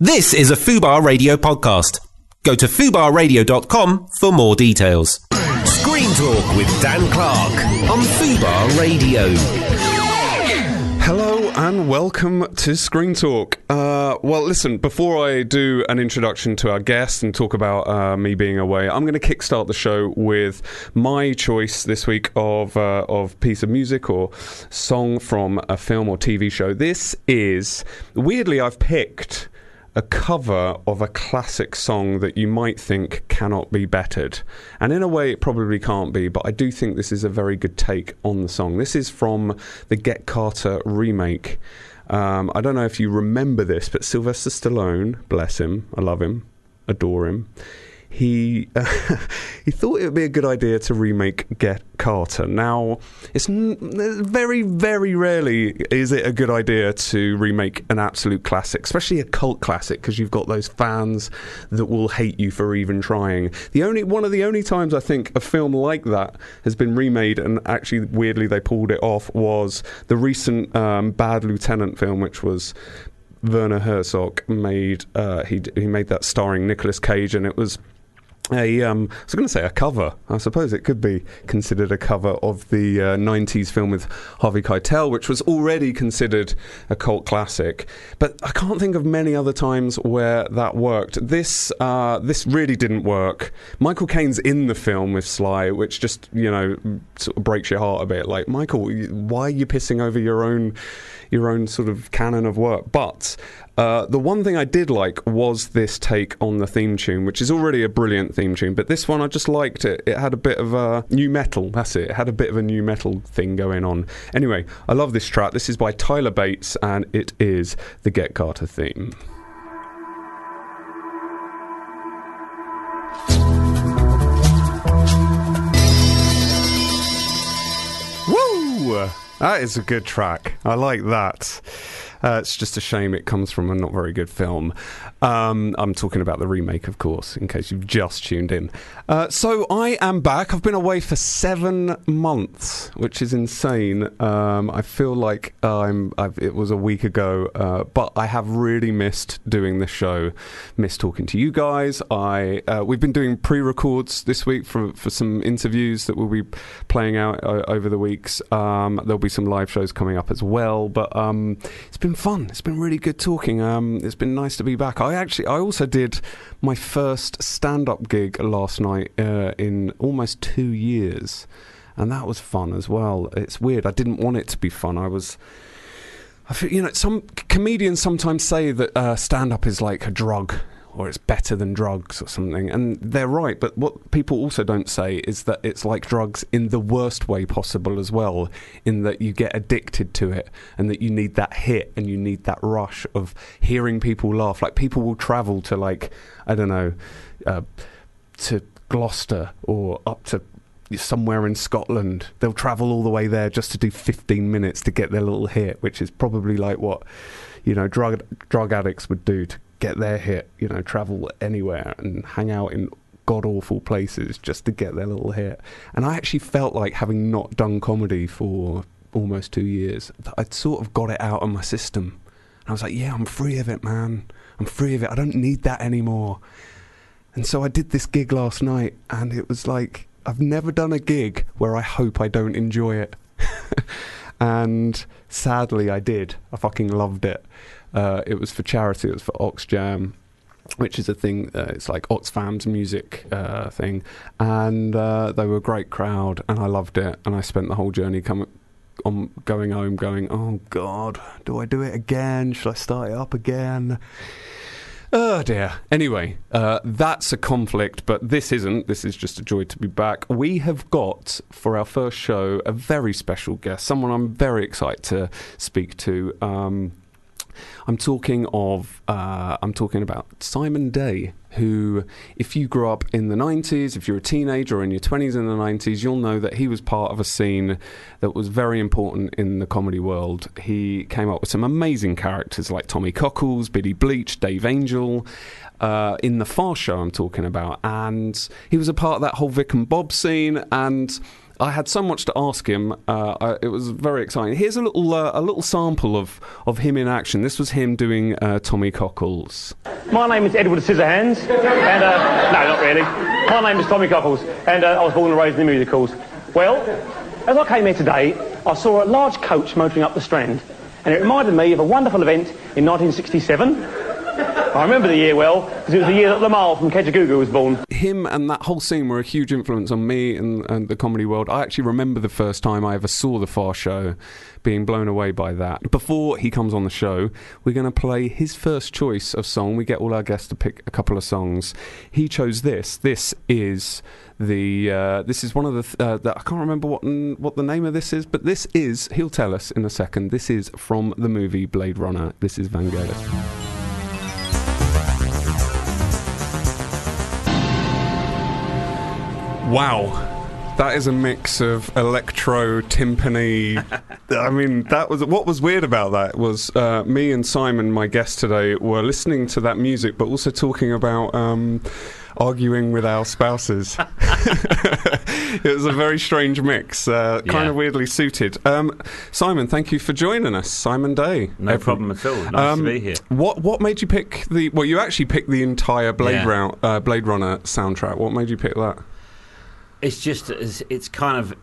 This is a Fubar Radio podcast. Go to fubarradio.com for more details. Screen Talk with Dan Clark on Fubar Radio. Hello and welcome to Screen Talk. Uh, well, listen, before I do an introduction to our guest and talk about uh, me being away, I'm going to kickstart the show with my choice this week of uh, of piece of music or song from a film or TV show. This is weirdly I've picked a cover of a classic song that you might think cannot be bettered. And in a way, it probably can't be, but I do think this is a very good take on the song. This is from the Get Carter remake. Um, I don't know if you remember this, but Sylvester Stallone, bless him, I love him, adore him he uh, he thought it would be a good idea to remake Get Carter. Now, it's n- very very rarely is it a good idea to remake an absolute classic, especially a cult classic, because you've got those fans that will hate you for even trying. The only one of the only times I think a film like that has been remade and actually weirdly they pulled it off was the recent um, Bad Lieutenant film, which was Werner Herzog made. Uh, he he made that starring Nicolas Cage, and it was a um, I was going to say a cover. I suppose it could be considered a cover of the uh, 90s film with Harvey Keitel, which was already considered a cult classic. But I can't think of many other times where that worked. This uh, this really didn't work. Michael Caine's in the film with Sly, which just you know sort of breaks your heart a bit. Like Michael, why are you pissing over your own your own sort of canon of work? But uh, the one thing I did like was this take on the theme tune, which is already a brilliant theme tune. But this one, I just liked it. It had a bit of a nu metal. That's it. It had a bit of a nu metal thing going on. Anyway, I love this track. This is by Tyler Bates, and it is the Get Carter theme. Woo! That is a good track. I like that. Uh, it's just a shame it comes from a not very good film. Um, I'm talking about the remake, of course, in case you've just tuned in. Uh, so I am back. I've been away for seven months, which is insane. Um, I feel like I'm. I've, it was a week ago, uh, but I have really missed doing the show. Missed talking to you guys. I uh, we've been doing pre-records this week for for some interviews that we'll be playing out uh, over the weeks. Um, there'll be some live shows coming up as well. But um, it's been fun. It's been really good talking. Um, it's been nice to be back. I actually, I also did my first stand-up gig last night uh, in almost two years, and that was fun as well. It's weird. I didn't want it to be fun. I was. I feel, you know, some comedians sometimes say that uh, stand-up is like a drug or it's better than drugs or something. And they're right, but what people also don't say is that it's like drugs in the worst way possible as well, in that you get addicted to it and that you need that hit and you need that rush of hearing people laugh. Like people will travel to, like, I don't know, uh, to Gloucester or up to somewhere in Scotland. They'll travel all the way there just to do 15 minutes to get their little hit, which is probably like what you know drug drug addicts would do to get their hit, you know, travel anywhere and hang out in god awful places just to get their little hit. And I actually felt like having not done comedy for almost two years, I'd sort of got it out of my system. And I was like, yeah, I'm free of it, man. I'm free of it. I don't need that anymore. And so I did this gig last night, and it was like, I've never done a gig where I hope I don't enjoy it. and sadly, I did. I fucking loved it. Uh, it was for charity. It was for Oxjam, which is a thing. Uh, it's like Oxfam's music uh, thing, and uh, they were a great crowd, and I loved it. And I spent the whole journey coming on going home, going, "Oh God, do I do it again? Should I start it up again?" Oh dear. Anyway, uh, that's a conflict, but this isn't. This is just a joy to be back. We have got for our first show a very special guest, someone I'm very excited to speak to. Um, I'm talking of uh, I'm talking about Simon Day, who, if you grew up in the 90s, if you're a teenager or in your 20s in the 90s, you'll know that he was part of a scene that was very important in the comedy world. He came up with some amazing characters like Tommy Cockles, Biddy Bleach, Dave Angel. Uh, in the Fast Show, I'm talking about, and he was a part of that whole Vic and Bob scene. And I had so much to ask him. Uh, I, it was very exciting. Here's a little uh, a little sample of, of him in action. This was him doing uh, Tommy Cockles. My name is Edward Scissorhands, and uh, no, not really. My name is Tommy Cockles, and uh, I was born and raised in the musicals. Well, as I came here today, I saw a large coach motoring up the Strand, and it reminded me of a wonderful event in 1967. I remember the year well because it was the year that Limahl from Kajagoogoo was born. Him and that whole scene were a huge influence on me and, and the comedy world. I actually remember the first time I ever saw the Fast Show, being blown away by that. Before he comes on the show, we're going to play his first choice of song. We get all our guests to pick a couple of songs. He chose this. This is the uh, this is one of the, th- uh, the I can't remember what n- what the name of this is, but this is he'll tell us in a second. This is from the movie Blade Runner. This is Vangelis. Wow. That is a mix of electro, timpani. I mean, that was what was weird about that was uh, me and Simon, my guest today, were listening to that music, but also talking about um, arguing with our spouses. it was a very strange mix, uh, kind Yeah. of weirdly suited. Um, Simon, thank you for joining us, Simon Day. No Every- problem at all. Nice Um, to be here. What what made you pick the? Well, you actually picked the entire Blade Yeah. Rou- uh, Blade Runner soundtrack. What made you pick that? It's just it's, it's kind of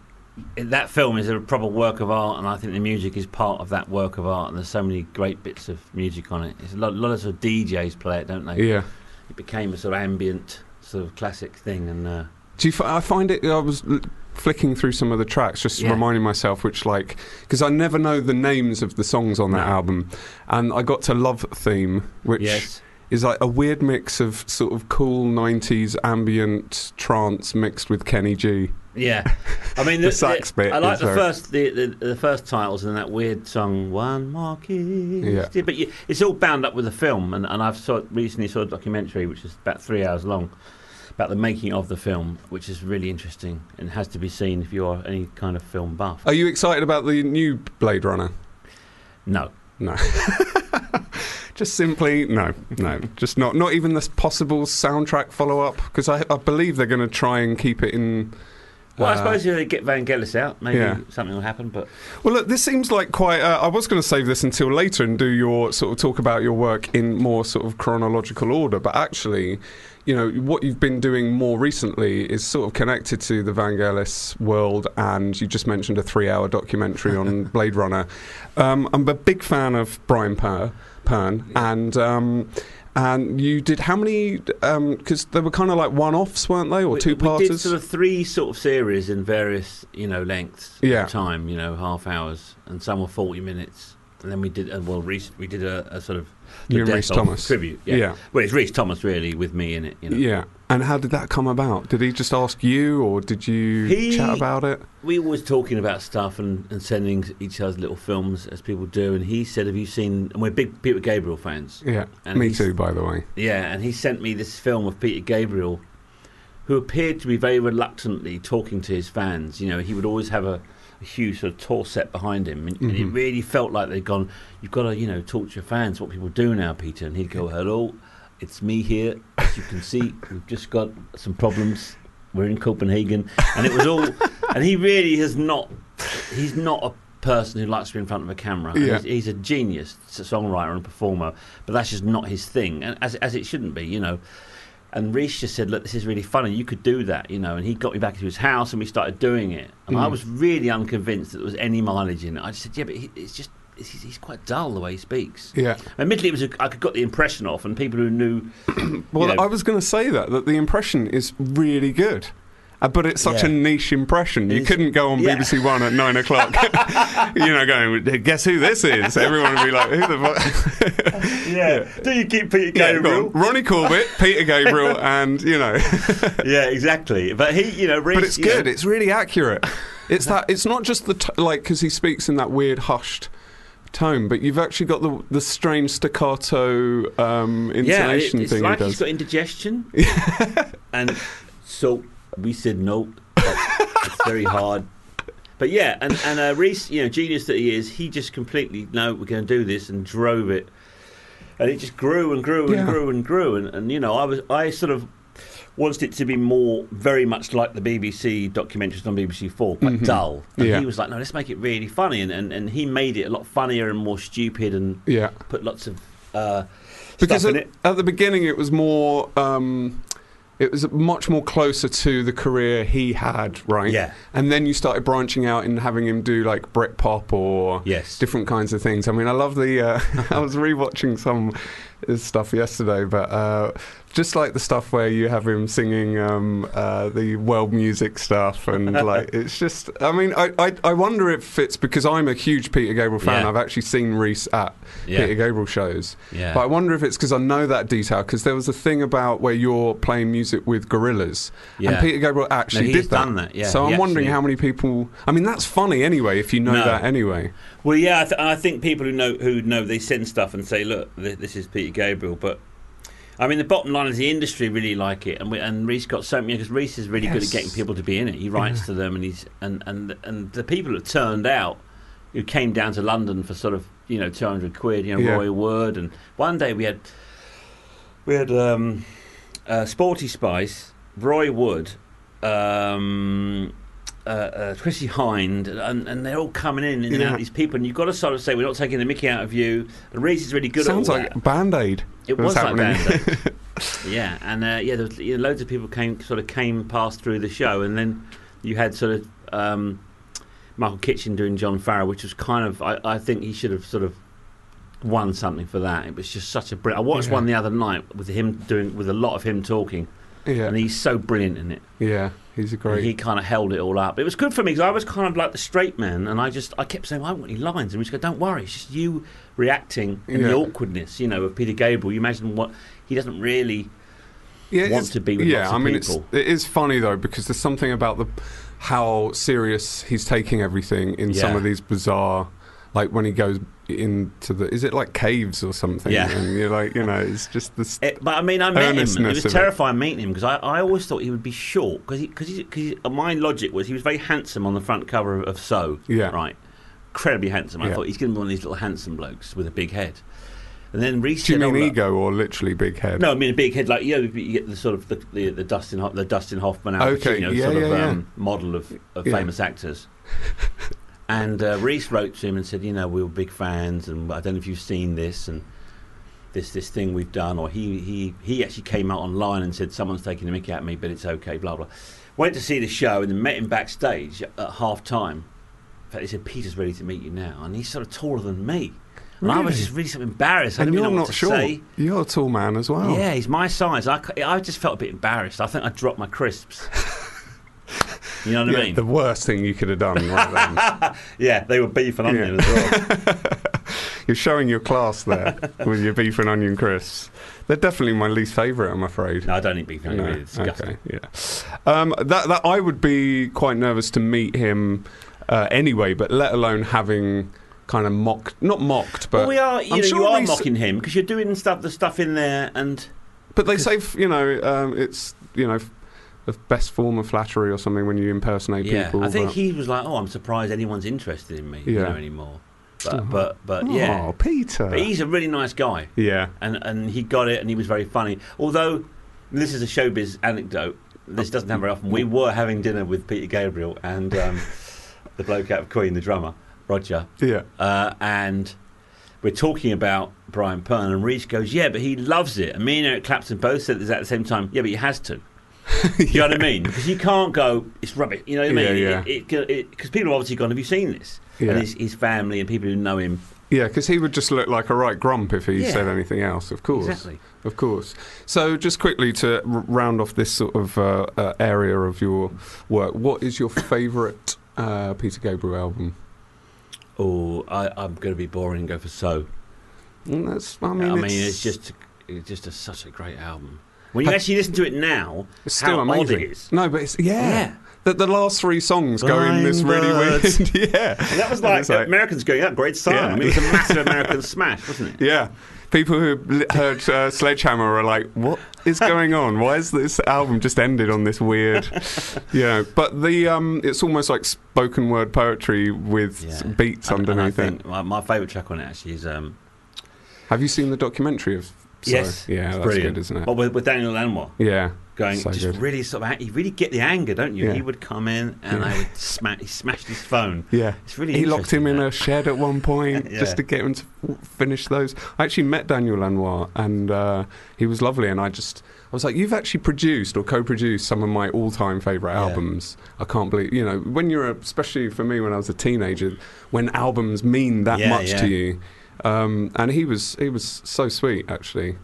that film is a proper work of art, and I think the music is part of that work of art. And there's so many great bits of music on it. It's a lot, lot of sort of DJs play it, don't they? Yeah. It became a sort of ambient, sort of classic thing, and uh, Do you? F- I find it. I was l- flicking through some of the tracks, just Yeah. reminding myself, which like because I never know the names of the songs on that No. album, and I got to Love Theme, which yes, is like a weird mix of sort of cool '90s ambient trance mixed with Kenny G. yeah. I mean, The sax bit I like the very- first the, the the first titles and that weird song "One More Kiss." Yeah. But you, it's all bound up with the film, and, and I've saw, recently saw a documentary which is about three hours long about the making of the film, which is really interesting and has to be seen if you are any kind of film buff. Are you excited about the new Blade Runner? No, No. just simply no, no, just not. Not even this possible soundtrack follow up because I, I believe they're going to try and keep it in. well, I uh, suppose if they get Van Vangelis out, maybe Yeah. something will happen. But Well, look, this seems like quite. Uh, I was going to save this until later and do your sort of talk about your work in more sort of chronological order, but actually, you know, what you've been doing more recently is sort of connected to the Vangelis world, and you just mentioned a three-hour documentary on Blade Runner. Um, I'm a big fan of Brian Per, Pern, and. Um, and you did how many? Because they were kind of like one-offs, weren't they, or we, two we did sort of three sort of series in various you know lengths Yeah. of time, you know, half hours, and some were forty minutes. And then we did uh, well. Rhys, we did a, a sort of You and death Thomas. tribute. Yeah. Yeah. Well, it's Rhys Thomas really with me in it. You know. Yeah. And how did that come about? Did he just ask you, or did you He- chat about it? We were always talking about stuff and, and sending each other little films as people do. And he said, "Have you seen?" And we're big Peter Gabriel fans. Yeah, And me too, by the way. Yeah, and he sent me this film of Peter Gabriel, who appeared to be very reluctantly talking to his fans. You know, he would always have a huge sort of tour set behind him, and, and it Mhm. really felt like they'd gone, "You've got to, you know, talk to your fans. What people do now, Peter." And he'd go, "Hello, it's me here. As you can see, we've just got some problems. We're in Copenhagen," and it was all. and he really has not. He's not a person who likes to be in front of a camera. Yeah. He's, he's a genius songwriter and performer, but that's just not his thing, and as as it shouldn't be, you know. And Rhys just said, "Look, this is really funny. You could do that, you know." And he got me back to his house, and we started doing it. And I Mm. was really unconvinced that there was any mileage in it. I just said, "Yeah, but he, it's just." He's, he's quite dull the way he speaks. Yeah. Admittedly, it was a, I could got the impression off, and people who knew. Well, you know, I was going to say that that the impression is really good. But it's such a niche impression. You It's- couldn't go on yeah. BBC One at nine o'clock, you know, going, guess who this is? Everyone would be like, who the fuck? yeah. Do you keep Peter Gabriel? on. Ronnie Corbett, Peter Gabriel, and, you know. yeah, exactly. But he, you know, but it's you know- good. It's really accurate. It's that. It's not just the t- like because he speaks in that weird hushed tone, but you've actually got the the strange staccato um, yeah, it- intonation it's thing like he he's does. got indigestion. and so we said no. It's very hard. But yeah, and and uh, Rhys, you know, genius that he is, he just completely no, we're going to do this, and drove it, and it just grew and grew and Yeah. grew and grew, and, and you know, I was I sort of wanted it to be more, very much like the BBC documentaries on BBC Four, but dull. And Yeah. he was like, no, let's make it really funny, and, and and he made it a lot funnier and more stupid, and Yeah. put lots of uh, because at, at the beginning it was more um, it was much more closer to the career he had right Yeah. and then you started branching out and having him do like Britpop or Yes. different kinds of things I mean I love the uh, I was rewatching some stuff yesterday but uh, just like the stuff where you have him singing um, uh, the world music stuff and like it's just I mean I, I, I wonder if it's because I'm a huge Peter Gabriel fan Yeah. I've actually seen Rhys at Yeah. Peter Gabriel shows Yeah. but I wonder if it's because I know that detail because there was a thing about where you're playing music with gorillas, and Peter Gabriel actually No, did that. done that, yeah, so I'm wondering actually- how many people. I mean, that's funny anyway if you know No. that anyway. Well, yeah, I, th- I think people who know who know they send stuff and say, "Look, th- this is Peter Gabriel." But I mean, the bottom line is the industry really like it, and we, and Rhys got so many because Rhys is really good at getting people to be in it. He writes to them, and he's and and and the people that turned out who came down to London for sort of you know two hundred quid, you know, Yeah. Roy Wood, and one day we had we had um, uh, Sporty Spice, Roy Wood. Um, uh, uh, Chrissie Hynde, and, and they're all coming in and Yeah. out these people, and you've got to sort of say we're not taking the Mickey out of you. And Rhys is really good Sounds at all like. Band Aid. It was like Band-Aid. yeah, and uh, yeah, there was, you know, loads of people came sort of came past through the show, and then you had sort of um, Michael Kitchen doing John Farrow, which was kind of I, I think he should have sort of won something for that. It was just such a brilliant. I watched Yeah. one the other night with him doing with a lot of him talking, yeah, and he's so brilliant in it. yeah, he's a great. he kind of held it all up. It was good for me because I was kind of like the straight man, and I just I kept saying I haven't got any lines, and we just go, "Don't worry, it's just you reacting and the awkwardness, you know, of Peter Gabriel. You imagine what he doesn't really yeah, want to be with yeah, I mean, people. It's, it is funny though because there's something about the how serious he's taking everything in some of these bizarre. Like when he goes into the, is it like caves or something? Yeah. and you're like, you know, it's just this. It, but I mean, I met him. It was of it. terrifying meeting him because I, I always thought he would be short because because he, cause he, my logic was he was very handsome on the front cover of, of So. Yeah. Right. Incredibly handsome. I Yeah. thought he's going to be one of these little handsome blokes with a big head. And then Rhys Do you mean ego or literally big head? No, I mean a big head like you know you get the sort of the the, the Dustin the Dustin Hoffman Al Okay, Pacino yeah, sort of yeah, yeah. um, model of, of Yeah. famous actors. and uh, Rhys wrote to him and said, you know, we were big fans, and I don't know if you've seen this and this this thing we've done, or he he he actually came out online and said someone's taking the mickey at me, but it's okay, blah blah. Went to see the show and then met him backstage at half time. In fact, he said, Peter's ready to meet you now, and he's sort of taller than me. And I was Really? just really sort of embarrassed. I and didn't you're know what not sure. say. You're a tall man as well. Yeah, he's my size. I, I just felt a bit embarrassed. I think I dropped my crisps. you know what I mean? the worst thing you could have done right then. yeah, they were beef and onion as well. You're showing your class there with your beef and onion crisps. They're definitely my least favourite, I'm afraid. no, I don't eat beef and onion. No, it's disgusting. okay, yeah. Um, that that I would be quite nervous to meet him uh, anyway, but let alone having kind of mocked, not mocked, but Well, we are. You I'm know, sure you are mocking him because you're doing stuff, the stuff in there, and But they say, f- you know, um, it's you know, the best form of flattery or something when you impersonate yeah, people. I think he was like, "Oh, I'm surprised anyone's interested in me, you know, anymore." But, but, but, Oh, yeah. Peter. But he's a really nice guy, yeah, and and he got it, and he was very funny. Although this is a showbiz anecdote, this doesn't happen very often. We were having dinner with Peter Gabriel and um, the bloke out of Queen, the drummer, Roger, yeah. uh, and we're talking about Brian Pern, and Rhys goes, "Yeah, but he loves it." And me and Eric Clapton both said this at the same time. Yeah, but he has to. you know what I mean? Because you can't go, it's rubbish. You know what I mean? Yeah, Because people have obviously gone, have you seen this? Yeah. And his, his family and people who know him. Yeah, because he would just look like a right grump if he Yeah. said anything else. Of course, Exactly. of course. So, just quickly to r- round off this sort of uh, uh, area of your work, what is your favourite uh, Peter Gabriel album? Oh, I, I'm going to be boring and go for So. Mm, That's, I mean, I mean, mean, it's, it's, just it's just a, such a great album. When you actually listen to it now, it's still how amazing. odd it is. No, but it's yeah. Yeah. The, the last three songs go in this really birds. weird. yeah, And that was And like, Americans going, "Yeah, great song." Yeah. I mean, it was a massive American smash, wasn't it? Yeah. People who heard uh, Sledgehammer are like, what is going on? Why is this album just ended on this weird, you know? But the um, it's almost like spoken word poetry with s- beats And- and I underneath it. my, my favourite track on it actually is um, Have you seen the documentary of So, yes, yeah, it's that's brilliant, good, isn't it? But with, with Daniel Lanois yeah, going, so just good. really sort of, you really get the anger, don't you? Yeah. He would come in and I would smash. He smashed his phone. Yeah, It's really he locked him in a shed at one point Yeah. just to get him to finish those. I actually met Daniel Lanois, and uh, he was lovely. And I just, I was like, "You've actually produced or co-produced some of my all-time favorite Yeah. albums." I can't believe, you know, when you're, a, especially for me when I was a teenager, when albums mean that Yeah, much yeah. to you. Um, and he was, he was so sweet, actually.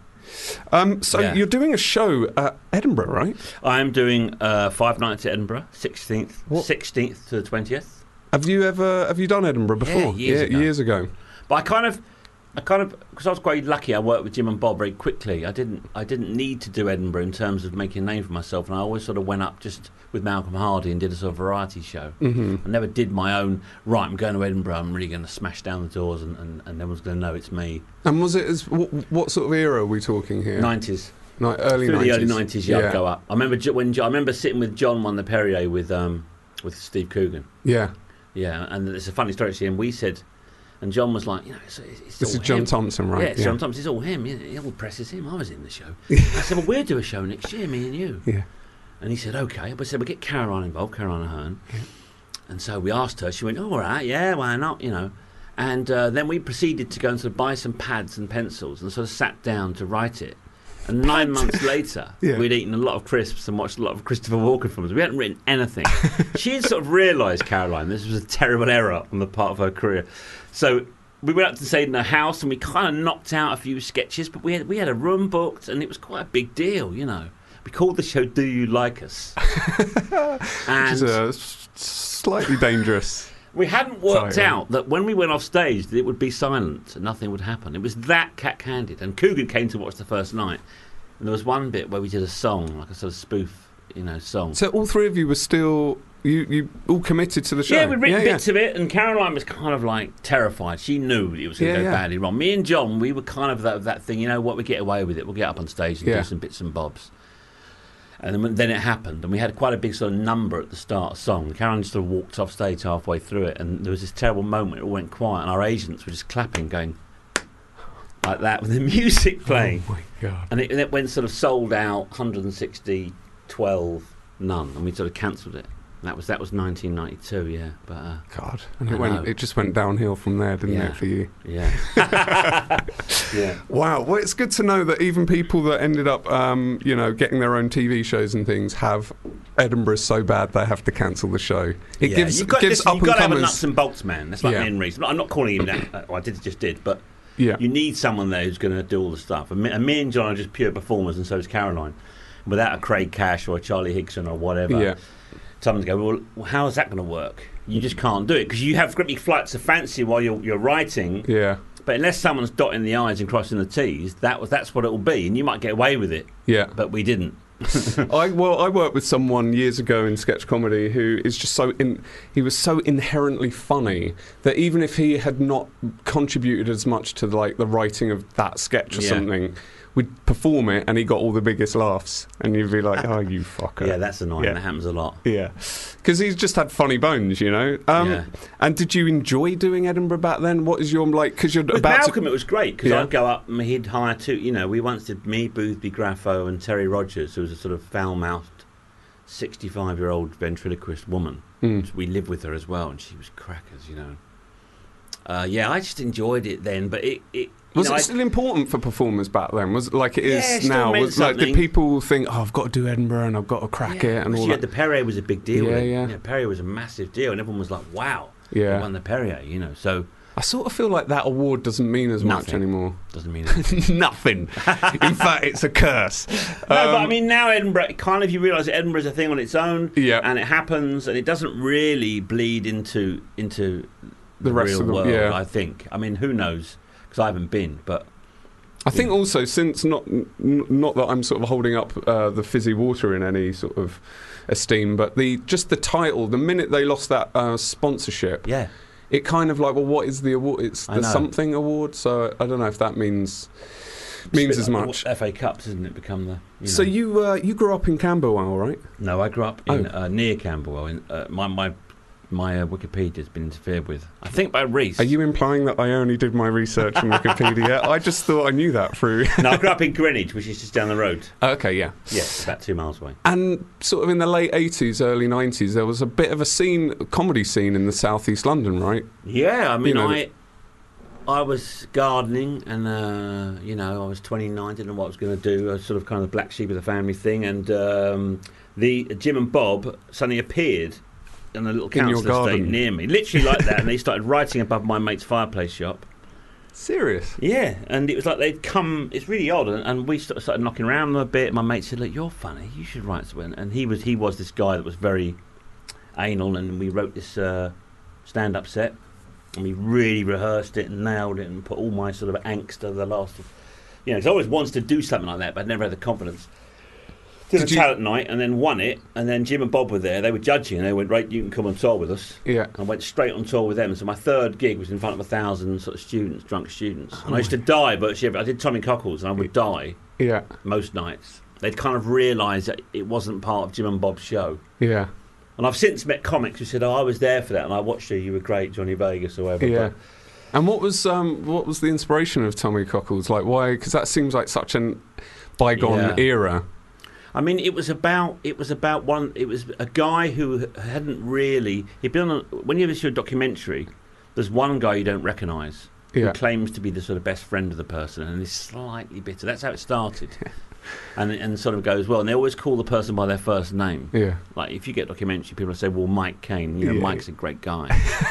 Um, so Yeah. you're doing a show at Edinburgh, right? I'm doing uh, five nights at Edinburgh, 16th, 16th to the 20th. Have you ever have you done Edinburgh before? years ago. years ago. But I kind of, I kind of, because I was quite lucky. I worked with Jim and Bob very quickly. I didn't, I didn't need to do Edinburgh in terms of making a name for myself, and I always sort of went up just with Malcolm Hardee and did a sort of variety show. hmm I never did my own. Right, I'm going to Edinburgh. I'm really going to smash down the doors, and, and, and everyone's going to know it's me. And was it as what, what sort of era are we talking here? Nineties, Ni- early through 90s. the early nineties. Yeah, I'd go up. I remember when I remember sitting with John on the Perrier with um with Steve Coogan. Yeah. Yeah, and it's a funny story actually. And we said, and John was like, you know, it's, it's This is John him. Thompson, right? Yeah, it's John Thompson. It's all him. It all presses him. I was in the show. I said, well, we'll do a show next year, me and you. Yeah. And he said, okay. But I said, we'll get Caroline involved, Caroline Aherne. And so we asked her. She went, oh, all right, yeah, why not, you know. And uh, then we proceeded to go and sort of buy some pads and pencils and sort of sat down to write it. And nine months later, Yeah. we'd eaten a lot of crisps and watched a lot of Christopher Walken films. We hadn't written anything. she had sort of realised, Caroline, this was a terrible error on the part of her career. So we went up to stay in her house and we kind of knocked out a few sketches, but we had, we had a room booked and it was quite a big deal, you know. We called the show "Do You Like Us?" Which and is uh, slightly dangerous. we hadn't worked Title. out that when we went off stage, that it would be silent and nothing would happen. It was that cat-handed. And Coogan came to watch the first night, and there was one bit where we did a song, like a sort of spoof, you know, song. So all three of you were still you you all committed to the show. Yeah, we'd written yeah, bits of it, and Caroline was kind of like terrified. She knew it was going to Yeah, go yeah. badly wrong. Me and John, we were kind of that, that thing, you know what, we get away with it. We'll get up on stage and Yeah. do some bits and bobs. And then, then it happened, and we had quite a big sort of number at the start of the song. Karen just sort of walked off stage halfway through it, and there was this terrible moment. It all went quiet, and our agents were just clapping, going like that with the music playing. Oh my god. And it, and it went sort of sold out 160, 12, none, and we sort of cancelled it. That was that was 1992, yeah. But uh, God. And it went it just went downhill from there, didn't Yeah. it, for you? yeah, yeah. Wow. Well, it's good to know that even people that ended up, um, you know, getting their own TV shows and things have Edinburgh so bad they have to cancel the show. It yeah. gives you've got, gives listen, up you've and got to have a nuts and bolts man. That's like Yeah. Ian Reeves. I'm not calling him that. Uh, well, I did just did, but yeah. you need someone there who's going to do all the stuff. And me, and me and John are just pure performers, and so is Caroline. Without a Craig Cash or a Charlie Higson or whatever, Yeah. Someone's go, well, how is that going to work? You just can't do it because you have great flights of fancy while you're, you're writing, Yeah. but unless someone's dotting the i's and crossing the t's, that was that's what it will be, and you might get away with it, Yeah. but we didn't. I well, I worked with someone years ago in sketch comedy who is just so in. He was so inherently funny that even if he had not contributed as much to like the writing of that sketch or Yeah. something, we'd perform it and he got all the biggest laughs, and you'd be like, "Oh, you fucker." Yeah, that's annoying. Yeah. That happens a lot. Yeah, because he's just had funny bones, you know. Um, Yeah. And did you enjoy doing Edinburgh back then? What is your like? Because you're With about Malcolm, to. it was great because Yeah. I'd go up and he'd hire two. You know, we once did me, Boothby Graffoe, and Terry Rogers, who was a sort of foul-mouthed, sixty-five-year-old ventriloquist woman. Mm. We lived with her as well, and she was crackers. You know. Uh, yeah, I just enjoyed it then, but it. it Was know, it I- still important for performers back then? Was it like it is Yeah, it now? meant Was like did people think, "Oh, I've got to do Edinburgh and I've got to crack yeah, it" and all that? the Perrier was a big deal. Yeah, yeah. You Perrier was a massive deal, and everyone was like, "Wow, you Yeah. won the Perrier." You know, so I sort of feel like that award doesn't mean as much anymore. doesn't mean anything. Nothing. In fact, it's a curse. No, but I Um, mean now Edinburgh kind of you realise Edinburgh's a thing on its own, Yeah. and it happens, and it doesn't really bleed into into The rest real of the- world. yeah. I think. I mean, who knows? Because I haven't been, but I think also since not n- not that I'm sort of holding up uh, the fizzy water in any sort of esteem, but the just the title. The minute they lost that uh, sponsorship, yeah, it kind of like, well, what is the award? It's the something award. So I don't know if that means means as It's a bit like much. the FA Cups, isn't it? Become the you So you uh, you grew up in Camberwell, right? no, I grew up in Oh. uh, near Camberwell. In uh, my my my uh, Wikipedia's been interfered with. I think by Rhys. Are you implying that I only did my research on Wikipedia? I just thought I knew that through. no, I grew up in Greenwich, which is just down the road. okay, yeah. Yes, about two miles away. And sort of in the late 80s, early 90s, there was a bit of a scene, a comedy scene in the southeast London, right? Yeah, I mean, know, I I was gardening, and uh, you know, I was 29, didn't know what I was going to do. I was sort of kind of the black sheep of the family thing, and um, the Jim and Bob suddenly appeared in a little council estate garden. near me, literally like that, and they started writing above my mate's fireplace shop. Serious? Yeah, and it was like they'd come. It's really odd, and, and we sort of started knocking around them a bit. My mate said, "Look, you're funny. You should write something." And he was he was this guy that was very anal, and we wrote this uh, stand-up set, and we really rehearsed it and nailed it, and put all my sort of angst of the last. You know, 'cause I always wanted to do something like that, but I'd never had the confidence. Did, Did a you- talent night and then won it, and then Jim and Bob were there. They were judging, and they went, "Right, you can come on tour with us." Yeah. I went straight on tour with them. So my third gig was in front of a thousand sort of students, drunk students. And I used to die but I did Tommy Cockles, and I would die Yeah. most nights. They'd kind of realised that it wasn't part of Jim and Bob's show. Yeah. And I've since met comics who said, "Oh, I was there for that, and I watched you. You were great, Johnny Vegas or whatever." Yeah. But And what was um, what was the inspiration of Tommy Cockles? Like, why? Because that seems like such an bygone Yeah. era. I mean, it was about it was about one. It was a guy who hadn't really. He'd been on. A, when you to a documentary, there's one guy you don't recognise Yeah. who claims to be the sort of best friend of the person, and is slightly bitter. That's how it started, and and sort of goes well. And they always call the person by their first name. Yeah. Like if you get documentary, people say, "Well, Mike Caine, you know, Yeah. Mike's a great guy,"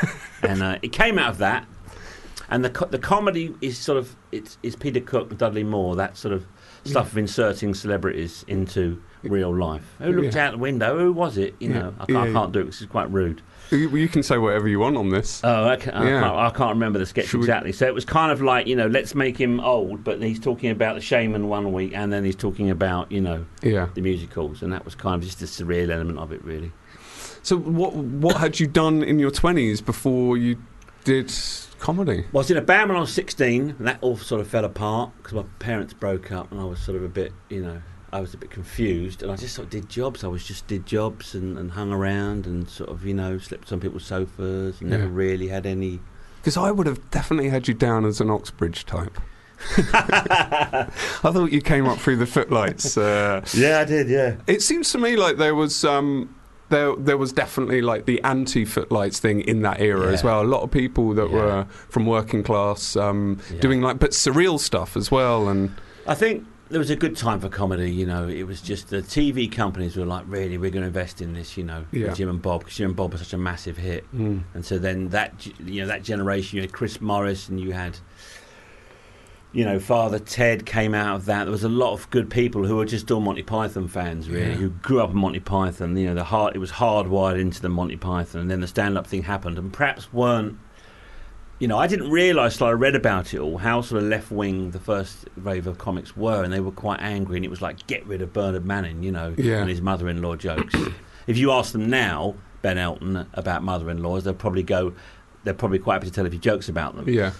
and uh, it came out of that. And the co- the comedy is sort of it's, it's Peter Cook Dudley Moore that sort of stuff of inserting celebrities into real life. Who looked out the window? Who was it? You know, I can't, I can't do it. 'cause it's quite rude. You, you can say whatever you want on this. Oh, I, ca- I, Yeah. can't, I can't remember the sketch Should we- exactly. So it was kind of like you know, let's make him old, but he's talking about the shaman one week, and then he's talking about you know Yeah. the musicals, and that was kind of just the surreal element of it, really. So what what had you done in your twenties before you did comedy? Well, I was in a band when I was 16, and that all sort of fell apart because my parents broke up, and I was sort of a bit, you know, I was a bit confused, and I just sort of did jobs. I was just did jobs and, and hung around and sort of, you know, slept on people's sofas and never really had any. Because I would have definitely had you down as an Oxbridge type. I thought you came up through the footlights. Uh, Yeah, I did. Yeah. it seems to me like there was um, there there was definitely like the anti footlights thing in that era as well. A lot of people that Yeah. were from working class um, Yeah. doing like but surreal stuff as well. And I think there was a good time for comedy. You know, it was just the TV companies were like, really, we're going to invest in this. You know, Yeah. Jim and Bob because Jim and Bob was such a massive hit. And so then that you know that generation, you had Chris Morris, and you had you know Father Ted came out of that. There was a lot of good people who were just all Monty Python fans, really, Yeah. who grew up in Monty Python. You know, the heart it was hardwired into the Monty Python, and then the stand-up thing happened, and perhaps weren't. You know, I didn't realise till I read about it all how sort of left wing the first wave of comics were, and they were quite angry, and it was like get rid of Bernard Manning, you know, Yeah. and his mother-in-law jokes. if you ask them now, Ben Elton, about mother-in-laws, they'll probably go. They're probably quite happy to tell a few jokes about them. yeah.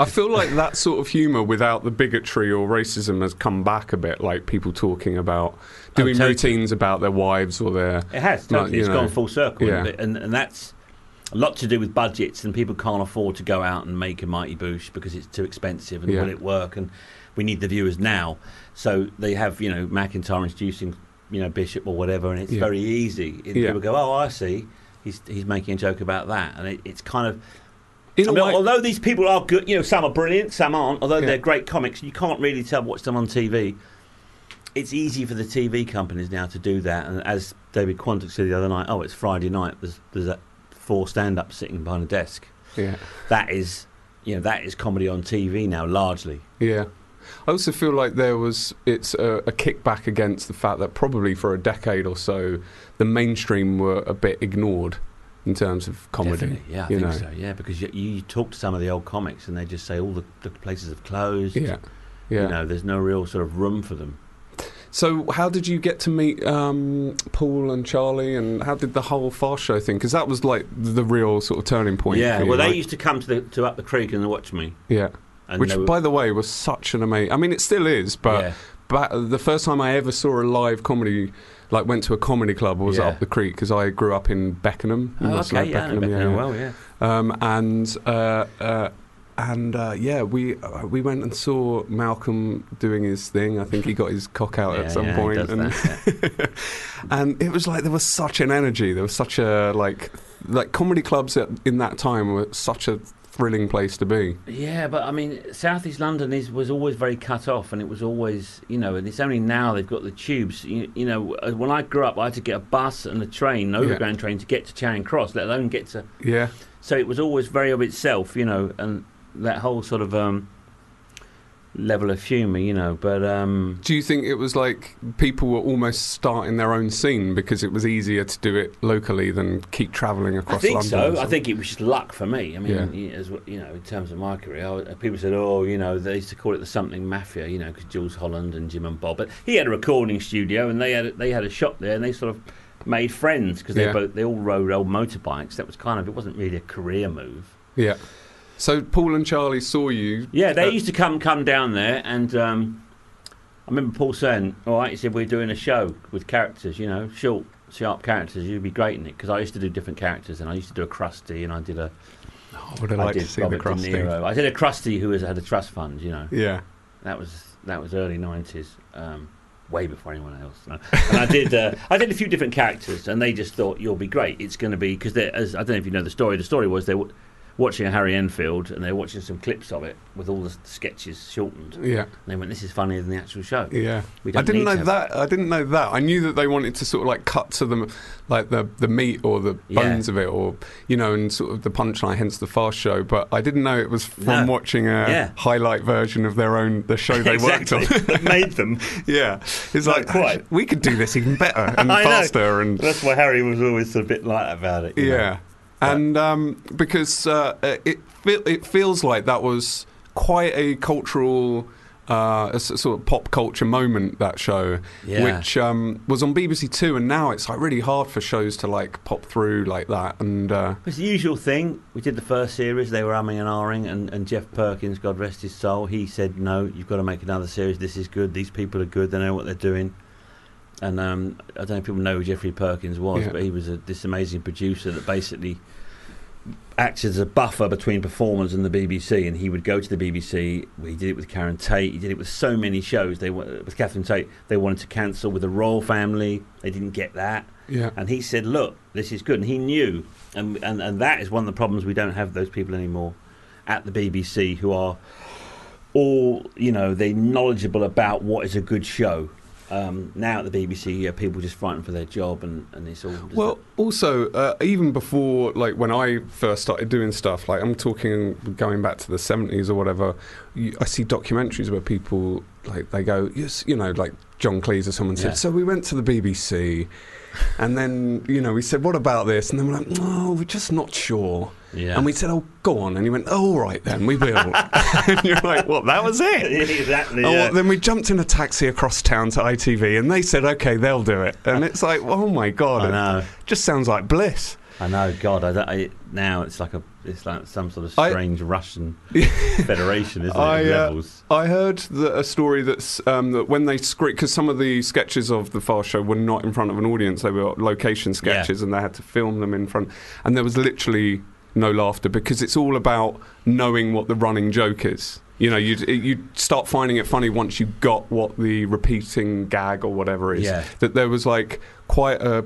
I feel like that sort of humour without the bigotry or racism has come back a bit. Like people talking about oh, doing totally. routines about their wives or their It has Like, totally. you it's know, gone full circle, yeah. and, and and that's a lot to do with budgets, and people can't afford to go out and make a Mighty Boosh because it's too expensive, and Yeah. will it work? And we need the viewers now, so they have you know McIntyre introducing you know Bishop or whatever, and it's Yeah. very easy. And Yeah. People go, oh, I see. He's he's making a joke about that, and it, it's kind of. I mean, way- although these people are good, you know, some are brilliant, some aren't. Although Yeah. they're great comics, you can't really tell what's them on TV. It's easy for the TV companies now to do that, and as David Quantick said the other night, oh, it's Friday night. There's there's that four stand-ups sitting behind a desk. yeah. That is, you know, that is comedy on TV now, largely. Yeah. I also feel like there was it's a, a kickback against the fact that probably for a decade or so the mainstream were a bit ignored in terms of comedy. Definitely. Yeah, I you think know. so. Yeah, because you, you talk to some of the old comics, and they just say all the, the places have closed. Yeah, yeah. You know, there's no real sort of room for them. So how did you get to meet um, Paul and Charlie, and how did the whole Fast Show thing? Because that was like the real sort of turning point. yeah. you, Well, they used to come to the to up the creek and watch me. yeah. And Which, were- by the way, was such an amazing. I mean, it still is, but yeah. ba- the first time I ever saw a live comedy, like went to a comedy club, was Yeah. up the creek because I grew up in Beckenham. Oh, okay, yeah, Beckenham, Beckenham well, yeah. Um, and uh, uh, and uh, yeah, we uh, we went and saw Malcolm doing his thing. I think he got his cock out Yeah, at some yeah, point, and that, and it was like there was such an energy. There was such a like like comedy clubs at, in that time were such a thrilling place to be. Yeah, but I mean, Southeast London is was always very cut off, and it was always, you know, and it's only now they've got the tubes. You, you know, uh, when I grew up, I had to get a bus and a train, an Yeah. train, to get to Charing Cross, let alone get to. Yeah, So it was always very of itself, you know, and that whole sort of um, level of humour, you know. But um, Do you think it was like people were almost starting their own scene because it was easier to do it locally than keep travelling across? I think London? so. I think it was just luck for me. I mean, Yeah. as you know, in terms of my career, I, was- people said, "Oh, you know, they used to call it the something mafia," you know, because Jools Holland and Jim and Bob. But he had a recording studio, and they had a, they had a shop there, and they sort of made friends because they Yeah. both they all rode old motorbikes. That was kind of it wasn't really a career move. Yeah. So Paul and Charlie saw you. Yeah, they uh, used to come come down there, and um, I remember Paul saying, "All right," he said, "We're doing a show with characters, you know, short, sharp characters. You'd be great in it." Because I used to do different characters, and I used to do a crusty, and I did a I would have liked did to see Robert the De Krusty. I did a crusty who was, had a trust fund. You know, Yeah. that was that was early nineties, um, way before anyone else. No. And I did uh, I did a few different characters, and they just thought you'll be great. It's going to be because as I don't know if you know the story. The story was they were watching a Harry Enfield, and they were watching some clips of it with all the sketches shortened. And Yeah. they went, "This is funnier than the actual show." Yeah. We I didn't know that. I didn't know that. I knew that they wanted to sort of like cut to them, like the the meat or the Yeah. bones of it, or you know, and sort of the punchline. Hence the fast show. But I didn't know it was from No. watching a Yeah. highlight version of their own the show they worked on. that made them. yeah, it's Not like quite. we could do this even better and I know. faster and That's why Harry was always a bit like about it. Yeah. know. And um, because uh, it it feels like that was quite a cultural. Uh, a sort of pop culture moment that show, Yeah. which um, was on BBC Two, and now it's like really hard for shows to like pop through like that. And uh, It's the usual thing. We did the first series, they were umming and ahhing, and, and Geoff Perkins, God rest his soul, he said, No, you've got to make another series. This is good. These people are good. They know what they're doing. And um, I don't know if people know who Geoffrey Perkins was, Yeah. but he was a, this amazing producer that basically acted as a buffer between performers and the BBC. And he would go to the BBC. He did it with Karen Tate. He did it with so many shows. They with Catherine Tate. They wanted to cancel with the Royle Family. They didn't get that. yeah, And he said, "Look, this is good." And he knew, and and and that is one of the problems. We don't have those people anymore at the BBC who are all, you know, they're knowledgeable about what is a good show. Um, now at the BBC, yeah, people just frightened for their job, and, and it's all. Well, also, uh, even before, like when I first started doing stuff, like I'm talking going back to the 70s or whatever, you, I see documentaries where people, like, they go, yes, you know, like John Cleese or someone Yeah. said, so we went to the BBC. And then, you know, we said, what about this? And then we're like, no, we're just not sure. Yeah. And we said, oh, go on. And he went, oh, all right then, we will. and you're like, what, that was it? exactly. Oh, yeah. well, then we jumped in a taxi across town to ITV, and they said, "Okay, they'll do it." And it's like, oh my god, I it know. just sounds like bliss. I know. God, I, I, now it's like a, it's like some sort of I- strange Russian federation, isn't it? I, uh, levels. I heard that a story that's um, that when they script because some of the sketches of the Fast Show were not in front of an audience; they were location sketches, and they had to film them in front. And there was literally no laughter because it's all about knowing what the running joke is. You know, you you start finding it funny once you got what the repeating gag or whatever is. Yeah. That there was like quite a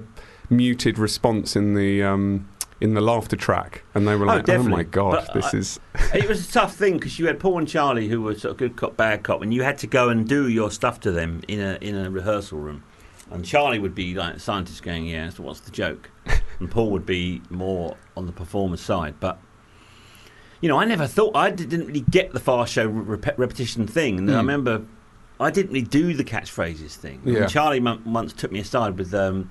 muted response in the. Um, in the laughter track, and they were Oh, like, "Oh, definitely. my god, But this I- is it was a tough thing because you had Paul and Charlie who were sort of good cop, bad cop, and you had to go and do your stuff to them in a in a rehearsal room. And Charlie would be like scientist going, "Yeah, so what's the joke?" and Paul would be more on the performer side. But you know, I never thought I didn't really get the fast show rep- repetition thing. And I Hmm. remember I didn't really do the catchphrases thing. And Yeah. Charlie mon- once took me aside with. Um,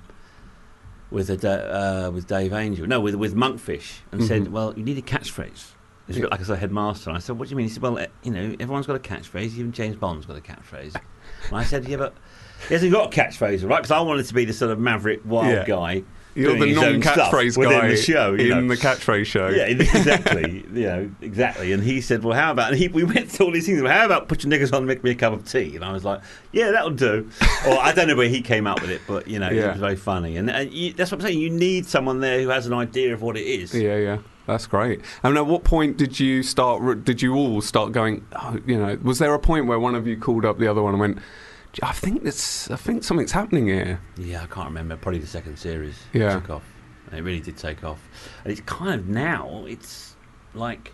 with a, uh, with Dave Angel, no, with with Monkfish, and said, Mhm. "Well, you need a catchphrase." It's a bit like I said, headmaster. And I said, "What do you mean?" He said, "Well, eh, you know, everyone's got a catchphrase. Even James Bond's got a catchphrase." and I said, "Yeah, but he hasn't got a catchphrase, right? Because I wanted to be the sort of maverick, wild Yeah. guy You're the his own stuff non-catchphrase guy the show, in know. the catchphrase show. Yeah, exactly. you know, exactly. And he said, "Well, how about?" And he, we went through all these things. Well, how about put your knickers on and make me a cup of tea? And I was like, "Yeah, that'll do." or I don't know where he came up with it, but you know, Yeah. it was very funny. And, and you, that's what I'm saying. You need someone there who has an idea of what it is. Yeah, yeah. That's great. And at what point did you start? Did you all start going? Oh, you know, was there a point where one of you called up the other one and went, "I think it's, I think something's happening here." Yeah, I can't remember. Probably the second series Yeah. took off. And it really did take off. And it's kind of now, it's like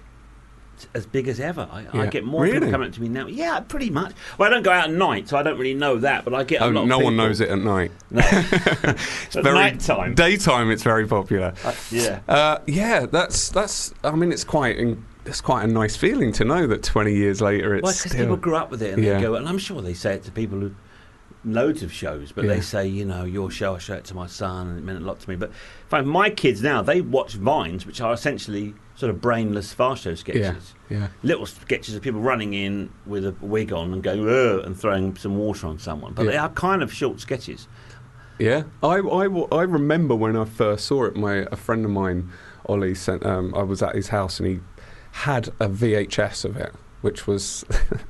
as big as ever. I, I get more Really? people coming up to me now. Yeah, pretty much. Well, I don't go out at night, so I don't really know that, but I get a Oh, lot no of one knows it at night. No. It's At very. Daytime, it's very popular. Uh, yeah. Uh, yeah, that's that's. I mean, it's quite. In, it's quite a nice feeling to know that 20 years later it's Well, because still. people grew up with it and Yeah. they go, and I'm sure they say it to people who loads of shows, but Yeah. they say, you know, your show, I show it to my son, and it meant a lot to me. But find my kids now, they watch Vines, which are essentially sort of brainless fast show sketches. yeah, yeah. Little sketches of people running in with a wig on and going, and throwing some water on someone. But they are kind of short sketches. Yeah, I, I, I remember when I first saw it. My a friend of mine, Ollie, sent. Um, I was at his house and he had a VHS of it, which was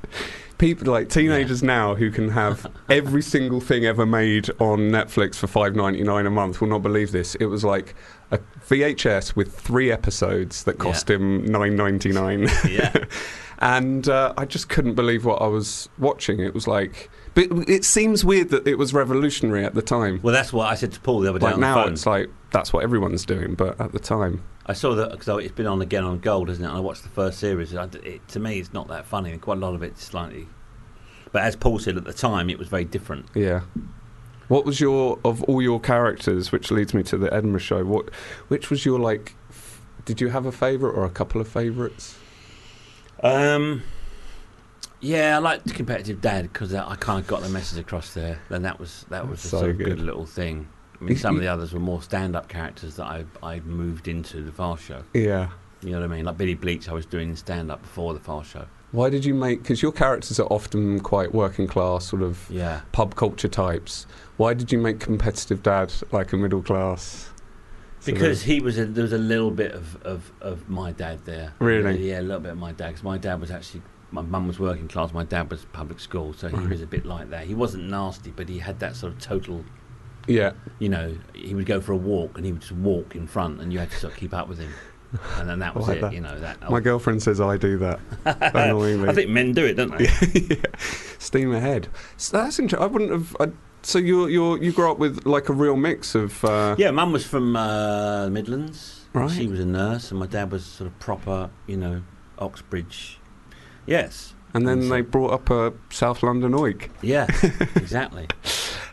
people like teenagers now who can have every single thing ever made on Netflix for five ninety nine a month will not believe this. It was like a VHS with three episodes that cost him nine ninety nine. Yeah. and uh, I just couldn't believe what I was watching. It was like, but it seems weird that it was revolutionary at the time. well, that's what I said to Paul the other day Like now, it's like that's what everyone's doing, but at the time, I saw that because it's been on again on Gold, isn't it? And I watched the first series. I it, to me, it's not that funny. Quite a lot of it's slightly. But as Paul said at the time, it was very different. yeah. What was your of all your characters, which leads me to the Edinburgh show? What, which was your like? F- did you have a favourite or a couple of favourites? Um, yeah, I liked the competitive dad because I kind of got the message across there. Then that was that was a So sort of good. good little thing. I mean, some of the others were more stand-up characters that I I moved into the Fast Show. Yeah. You know what I mean? Like Billy Bleach, I was doing stand-up before the Fast Show. Why did you make? Because your characters are often quite working class, sort of Yeah. pub culture types. Why did you make competitive dad like a middle class? Because he was a, there was a little bit of, of, of my dad there. Really? Yeah, a little bit of my dad. Because my dad was actually my mum was working class. My dad was public school, so he Right. was a bit like that. He wasn't nasty, but he had that sort of total. Yeah, You know, he would go for a walk and he would just walk in front, and you had to sort of keep up with him. And then that was like it. that. You know that. my girlfriend says I do that. annoyingly. I think men do it, don't they? yeah. Steam ahead. So that's interesting. I wouldn't have. I, so you you you grew up with like a real mix of. Uh, Yeah, mum was from uh, the Midlands. Right. She was a nurse, and my dad was sort of proper, you know, Oxbridge. Yes. And then And so- they brought up a South London oik. Yeah, exactly.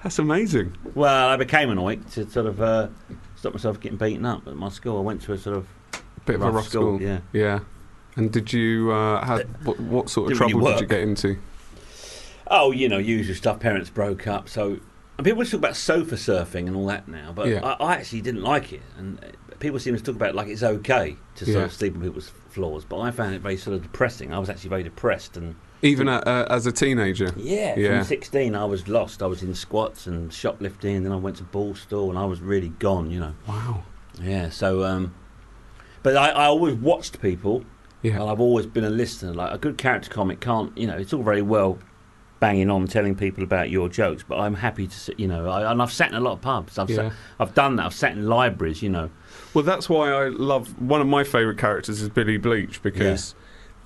That's amazing. Well, I became an oik to sort of uh, stop myself getting beaten up at my school. I went to a sort of Bit of a rough rough school. Yeah. Yeah. And did you uh, have what, what sort of Didn't really trouble did you get into? Oh, you know, usual stuff. Parents broke up, so and people talk about sofa surfing and all that now, but Yeah. I, I actually didn't like it. And uh, people seem to talk about it like it's okay to sort Yeah. of sleep on people's floors, but I found it very sort of depressing. I was actually very depressed and Even at, uh, as a teenager. Yeah, Yeah. from 16 I was lost. I was in squats and shoplifting, and then I went to borstal, and I was really gone, you know. Wow. Yeah, so, um, but I, I always watched people, Yeah. and I've always been a listener. Like, a good character comic can't, you know, it's all very well banging on telling people about your jokes, but I'm happy to sit, you know, I, and I've sat in a lot of pubs. I've, Yeah. sat, I've done that. I've sat in libraries, you know. Well, that's why I love one of my favourite characters is Billy Bleach because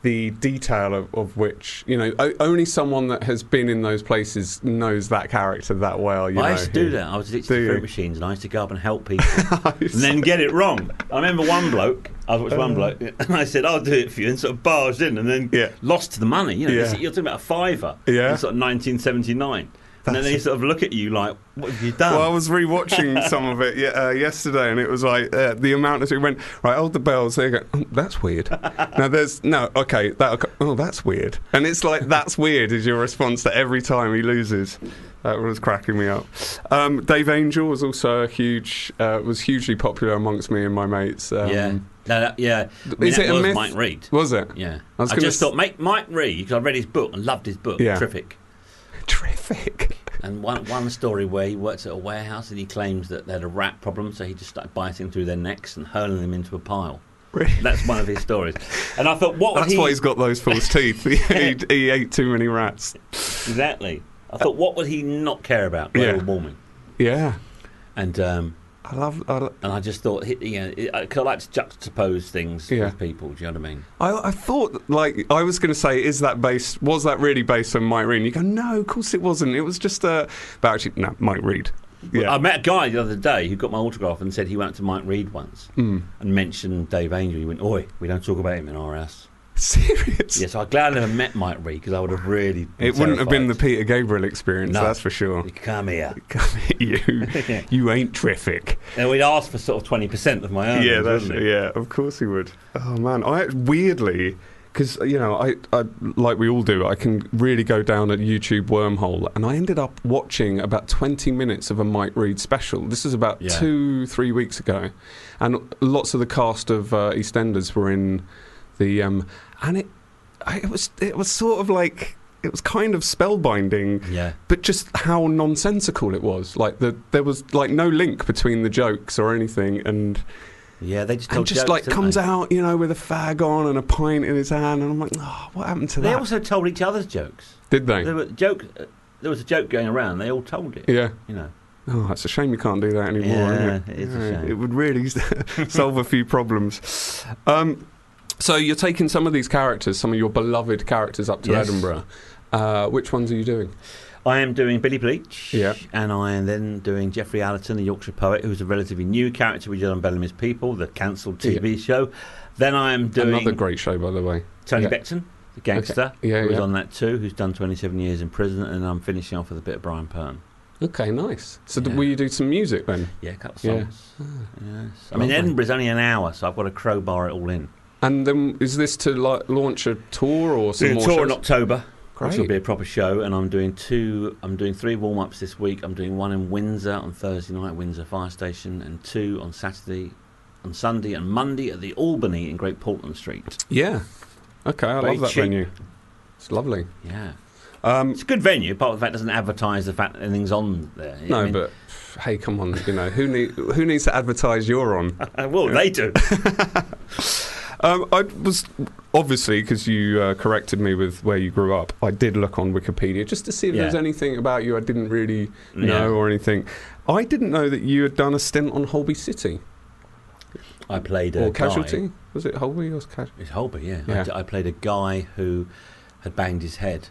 the detail of, of which you know o- only someone that has been in those places knows that character that well. You I know, used to do that. I was addicted to fruit machines, and I used to go up and help people, and then get it wrong. I remember one bloke. I watched one bloke, and I said, "I'll do it for you," and sort of barged in, and then Uh. Yeah. lost the money. You know, Yeah. you're talking about a fiver. Yeah. in sort of 1979, and then they sort of look at you like, "What have you done?" Well, I was rewatching some of it uh, yesterday, and it was like uh, the amount of it went right. Hold the bells. There you go. Oh, that's weird. now there's no okay. That oh, that's weird. And it's like that's weird is your response to every time he loses. That was cracking me up. Um, Dave Angel was also a huge uh, was hugely popular amongst me and my mates. Um, yeah, no, that, yeah. I mean, Is it a was myth? Mike Reid. Was it? Yeah, I was I, just s- thought, make Mike Reid because I read his book and loved his book. Yeah. Terrific. Terrific. And one one story where he works at a warehouse and he claims that they had a rat problem, so he just started biting through their necks and hurling them into a pile. Really? That's one of his stories. And I thought, what That's he why he's got those false teeth. he, he, he ate too many rats. exactly? I thought, what would he not care about global Yeah. warming? Yeah. And um, I love. I, and I just thought, you know, I, 'cause I like to juxtapose things Yeah. with people. Do you know what I mean? I, I thought, like, I was going to say, is that based? Was that really based on Mike Reid? You go, no, of course it wasn't. It was just a. But actually, no, Mike Reid. Yeah. I met a guy the other day who got my autograph and said he went to Mike Reid once Hmm. and mentioned Dave Angel. He went, "Oi, we don't talk about him in our house." Serious. Yes, I'm glad I never met Mike Reid because I would have really. It wouldn't have been the. Peter Gabriel experience, No. that's for sure. Come here. Come here, you, you ain't terrific. And we'd ask for sort of twenty percent of my earnings. yeah, that's wouldn't yeah. Of course he would. Oh man, I weirdly because you know I, I like we all do. I can really go down a YouTube wormhole, and I ended up watching about twenty minutes of a Mike Reid special. This is about Yeah. two three weeks ago, and lots of the cast of uh, EastEnders were in the um, and it I, it was it was sort of like. It was kind of spellbinding, Yeah. but just how nonsensical it was. Like the there was like no link between the jokes or anything, and Yeah, they just and just jokes, like comes they? out, you know, with a fag on and a pint in his hand, and I'm like, oh, what happened to They that? They also told each other's jokes. Did they? There were joke. uh, There was a joke going around. They all told it. yeah. You know. Oh, it's a shame you can't do that anymore. Yeah, it? it is a shame. It would really solve a few problems. Um, so you're taking some of these characters, some of your beloved characters, up to Yes. Edinburgh. Uh, which ones are you doing? I am doing Billy Bleach, Yeah. and I am then doing Geoffrey Allerton, the Yorkshire poet, who's a relatively new character we did on Bellamy's People, the cancelled TV show. Then I am doing Another great show, by the way. Tony Yeah. Beckton, the gangster, Okay. Yeah, who's yeah. on that too, who's done 27 years in prison, and I'm finishing off with a bit of Brian Pern. Okay, nice. So Yeah. will you do some music then? Yeah, a couple of Yeah. songs. Yes. I mean. Edinburgh's only an hour, so I've got to crowbar it all in. And then is this to like launch a tour or some more tour shows? in October, Great. which will be a proper show, and I'm doing two. I'm doing three warm ups this week. I'm doing one in Windsor on Thursday night, Windsor Fire Station, and two on Saturday, on Sunday, and Monday at the Albany in Great Portland Street. Yeah. Okay, I Very love that cheap. venue. It's lovely. Yeah, Um, it's a good venue. Apart from the fact it doesn't advertise the fact that anything's on there. I no, mean- but hey, come on, you know who need who needs to advertise you're on? well, they do. Um, I was obviously because you uh, corrected me with where you grew up. I did look on Wikipedia just to see if Yeah. there was anything about you I didn't really Yeah. know or anything. I didn't know that you had done a stint on Holby City I played a or guy- Casualty. Was it Holby or Casualty? It's Holby, yeah. Yeah. I, d- I played a guy who had banged his head.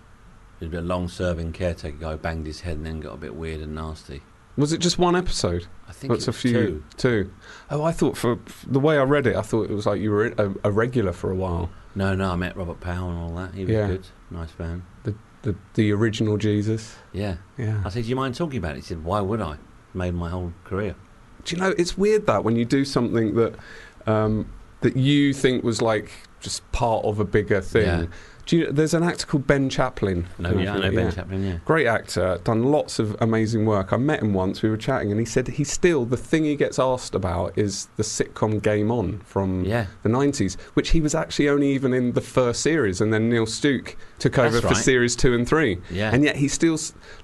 He was a long-serving caretaker guy, who banged his head and then got a bit weird and nasty. Was it just one episode? I think That's it a few. two. Two. Oh, I thought for, for the way I read it, I thought it was like you were a, a regular for a while. No, no, I met Robert Powell and all that. He was Yeah. good, nice fan. The the original Jesus. Yeah. Yeah. I said, "Do you mind talking about it?" He said, "Why would I?" Made my whole career. Do you know it's weird that when you do something that um, that you think was like just part of a bigger thing. Yeah. Do you, there's an actor called Ben Chaplin. No, yeah, I know Ben Chaplin. Yeah. Great actor, done lots of amazing work. I met him once. We were chatting, and he said he still the thing he gets asked about is the sitcom Game On from Yeah. the 90s, which he was actually only even in the first series, and then Neil Stuke took over That's for right. series two and three. Yeah. And yet he still,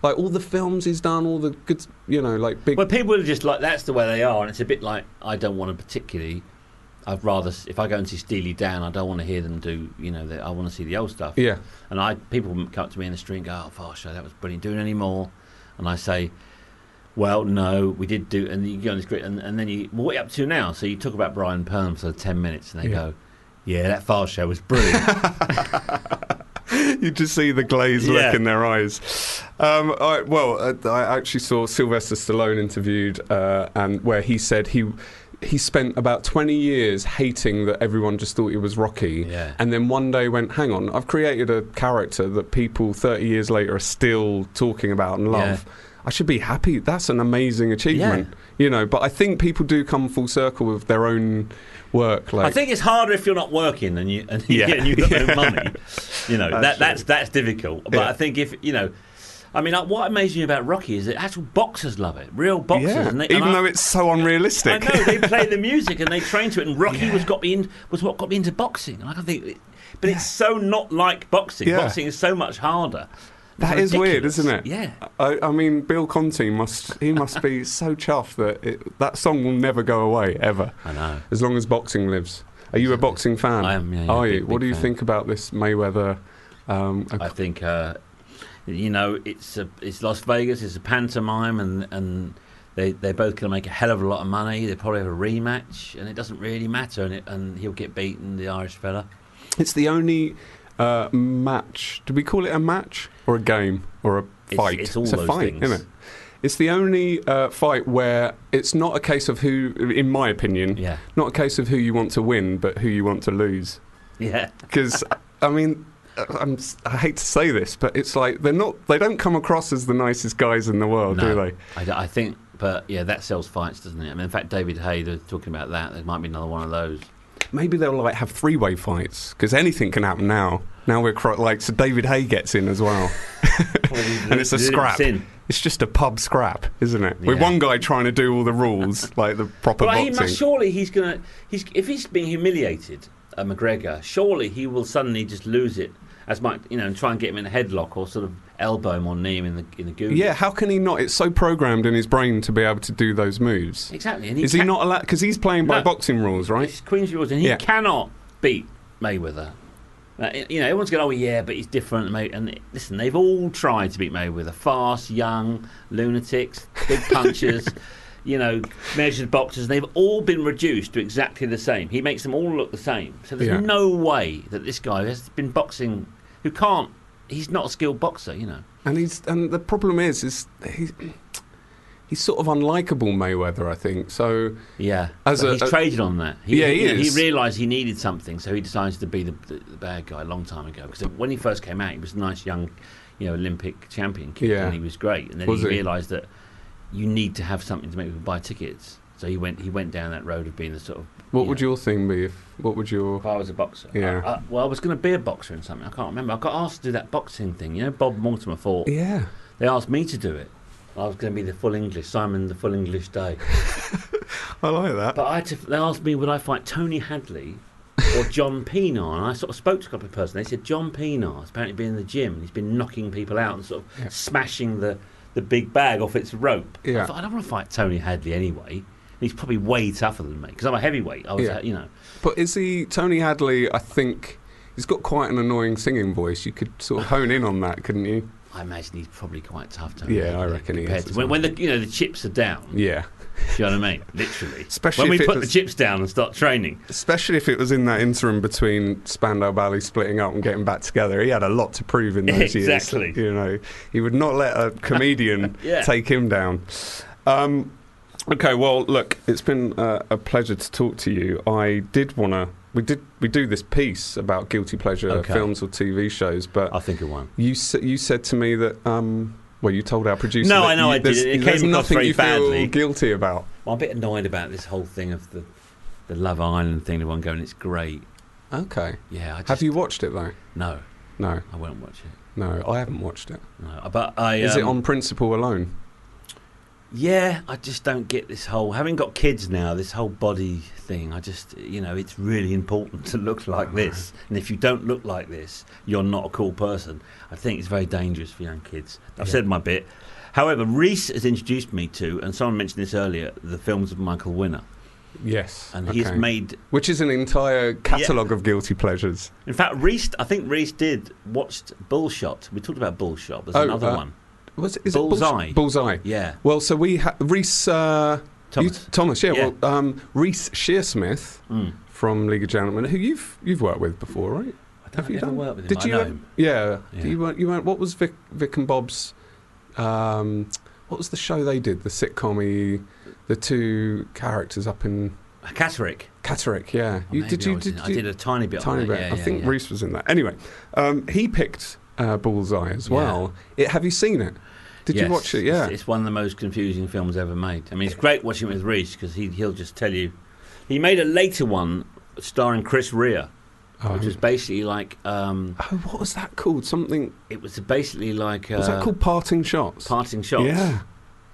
like all the films he's done, all the good, you know, like big. Well, people are just like that's the way they are, and it's a bit like I don't want to particularly. I'd rather if I go and see Steely Dan, I don't want to hear them do. You know, the, I want to see the old stuff. yeah. And I people come up to me in the street and go, "Oh, Fast Show, that was brilliant. Doing any more?" And I say, "Well, no, we did do." And you go on this great, and, and then you, well, what are you up to now? So you talk about Brian Pern for ten minutes, and they Yeah. go, "Yeah, that Fast Show was brilliant." you just see the glazed Yeah. look in their eyes. Um, I, well, uh, I actually saw Sylvester Stallone interviewed, uh, and where he said he he spent about 20 years hating that everyone just thought he was Rocky, Yeah. and then one day went, "Hang on, I've created a character that people 30 years later are still talking about and love." I should be happy. That's an amazing achievement, you know. But I think people do come full circle with their own work. Like, I think it's harder if you're not working and you and, Yeah. and you've got Yeah. no money. You know That's that that's that's difficult. But Yeah. I think if you know. I mean, uh, what amazes me about Rocky is that actual boxers love it, real boxers. yeah, and they, even I- though it's so unrealistic. I know they play the music and they train to it, and Rocky was got me in, was what got me into boxing. And I think, but it's so not like boxing. Yeah. Boxing is so much harder. That is weird, isn't it? Yeah. I, I mean, Bill Conti must he must be so chuffed that it, that song will never go away ever, I know. as long as boxing lives. Are you a boxing fan? I am, yeah, yeah, Are big, you? big what do you fan. think about this Mayweather? Um, I think uh, you know it's a, it's Las Vegas. It's a pantomime, and and they they're both going to make a hell of a lot of money. They probably have a rematch, and it doesn't really matter. And it, and he'll get beaten, the Irish fella. it's the only uh, match. Do we call it a match or a game or a fight? it's all a those fight, things. isn't it? It's the only uh, fight where it's not a case of who, in my opinion, Yeah, not a case of who you want to win, but who you want to lose. yeah. because I mean, I'm, s- I hate to say this, but it's like they're not. They don't come across as the nicest guys in the world, do No. they? I, think, but yeah, that sells fights, doesn't it? I mean, in fact, David Haye, they're talking about that. There might be another one of those. Maybe they'll like have three-way fights because anything can happen now. Now we're cro- like so David Haye gets in as well, and it's a scrap. It's just a pub scrap, isn't it? With one guy trying to do all the rules, like the proper he boxing. must, surely he's gonna. He's if he's being humiliated, uh, McGregor. Surely he will suddenly just lose it, as might you know, and try and get him in a headlock or sort of elbow him or knee him in the in the goose. yeah, how can he not? It's so programmed in his brain to be able to do those moves. exactly. And he Is he not allowed? Because he's playing by No. boxing rules, right? It's Queen's rules, and he Yeah. cannot beat Mayweather. Uh, you know, everyone's going, oh yeah, but he's different. And listen, they've all tried to beat Mayweather. Fast, young, lunatics, big punchers, you know, measured boxers. And they've all been reduced to exactly the same. He makes them all look the same. So there's Yeah. no way that this guy has been boxing, who can't, he's not a skilled boxer, you know. And he's and the problem is is he's he's sort of unlikable Mayweather, I think. So Yeah, As a- he's a- traded on that. He, Yeah, he know, is. He realised he needed something, so he decided to be the, the, the bad guy a long time ago. Because when he first came out, he was a nice young, you know, Olympic champion kid, Yeah. and he was great. And then Was he he? realised that you need to have something to make people buy tickets. So he went he went down that road of being the sort of. What you would your thing be? If what would your If I was a boxer, Yeah. I- I- well, I was going to be a boxer in something. I can't remember. I got asked to do that boxing thing. You know, Bob Mortimer fought. yeah? They asked me to do it. I was going to be the full English Simon, the full English day. I like that. But I had to, they asked me would I fight Tony Hadley or John Pienaar, and I sort of spoke to a couple of persons. They said John Pienaar has apparently been in the gym and he's been knocking people out and sort of Yeah. smashing the, the big bag off its rope. Yeah. I thought I don't want to fight Tony Hadley anyway. He's probably way tougher than me because I'm a heavyweight. I was, Yeah. uh, you know, But is he Tony Hadley? I think he's got quite an annoying singing voice. You could sort of hone in on that, couldn't you? I imagine he's probably quite tough. Tony Yeah, I reckon he is to- when, when the you know the chips are down. Yeah, Do you know what I mean? Literally. Especially when we put the chips down and start training. especially if it was in that interim between Spandau Ballet splitting up and getting back together. He had a lot to prove in those Exactly. years. Exactly. You know, he would not let a comedian Yeah. take him down. Um, okay, well, look, it's been uh, a pleasure to talk to you. I did want to. We did. We do this piece about guilty pleasure Okay. films or TV shows, but I'll think of one. you you said to me that. Um, well, you told our producer. No, that I know you, I did. It came across nothing very you feel badly. guilty about. Well, I'm a bit annoyed about this whole thing of the the Love Island thing. Everyone going, it's great. Okay. Yeah, I just, Have you watched it though? No, No, I won't watch it. no, I haven't watched it. No, but I. Is it um, on principle alone? Yeah, I just don't get this whole. Having got kids now, this whole body thing. I just, you know, it's really important to look like this. And if you don't look like this, you're not a cool person. I think it's very dangerous for young kids. I've Yeah. said my bit. However, Rhys has introduced me to, and someone mentioned this earlier, the films of Michael Winner, Yes. and he's made Which is an entire catalogue of guilty pleasures. In fact, Reese, I think Reese did watched Bullshot. We talked about Bullshot. There's Oh, another uh, one. Was is Bullseye. It Bullseye. Yeah, Well, so we ha- Rhys uh, you- Thomas. Thomas, yeah. Yeah. Well, um, Reece Shearsmith Mm. from League of Gentlemen, who you've you've worked with before, right? I don't Have you done- worked with him. Did I you? know him. Yeah. Yeah. You weren't. You weren't. What was Vic, Vic and Bob's? Um, what was the show they did? The sitcom the two characters up in Catterick. Catterick. Yeah. Oh, you did you did in- I did a tiny bit. tiny bit. Yeah, I yeah, think yeah. Reece was in that. Anyway, um, he picked uh, Bullseye as well. It, have you seen it? Did you Yes, watch it? it's- Yeah. it's, one of the most confusing films ever made. I mean, it's great watching it with Reese because he he'll just tell you. He made a later one starring Chris Rea, Oh, which was basically like um, oh, what was that called? Something. it was basically like uh, Was that called Parting Shots? parting shots. Yeah.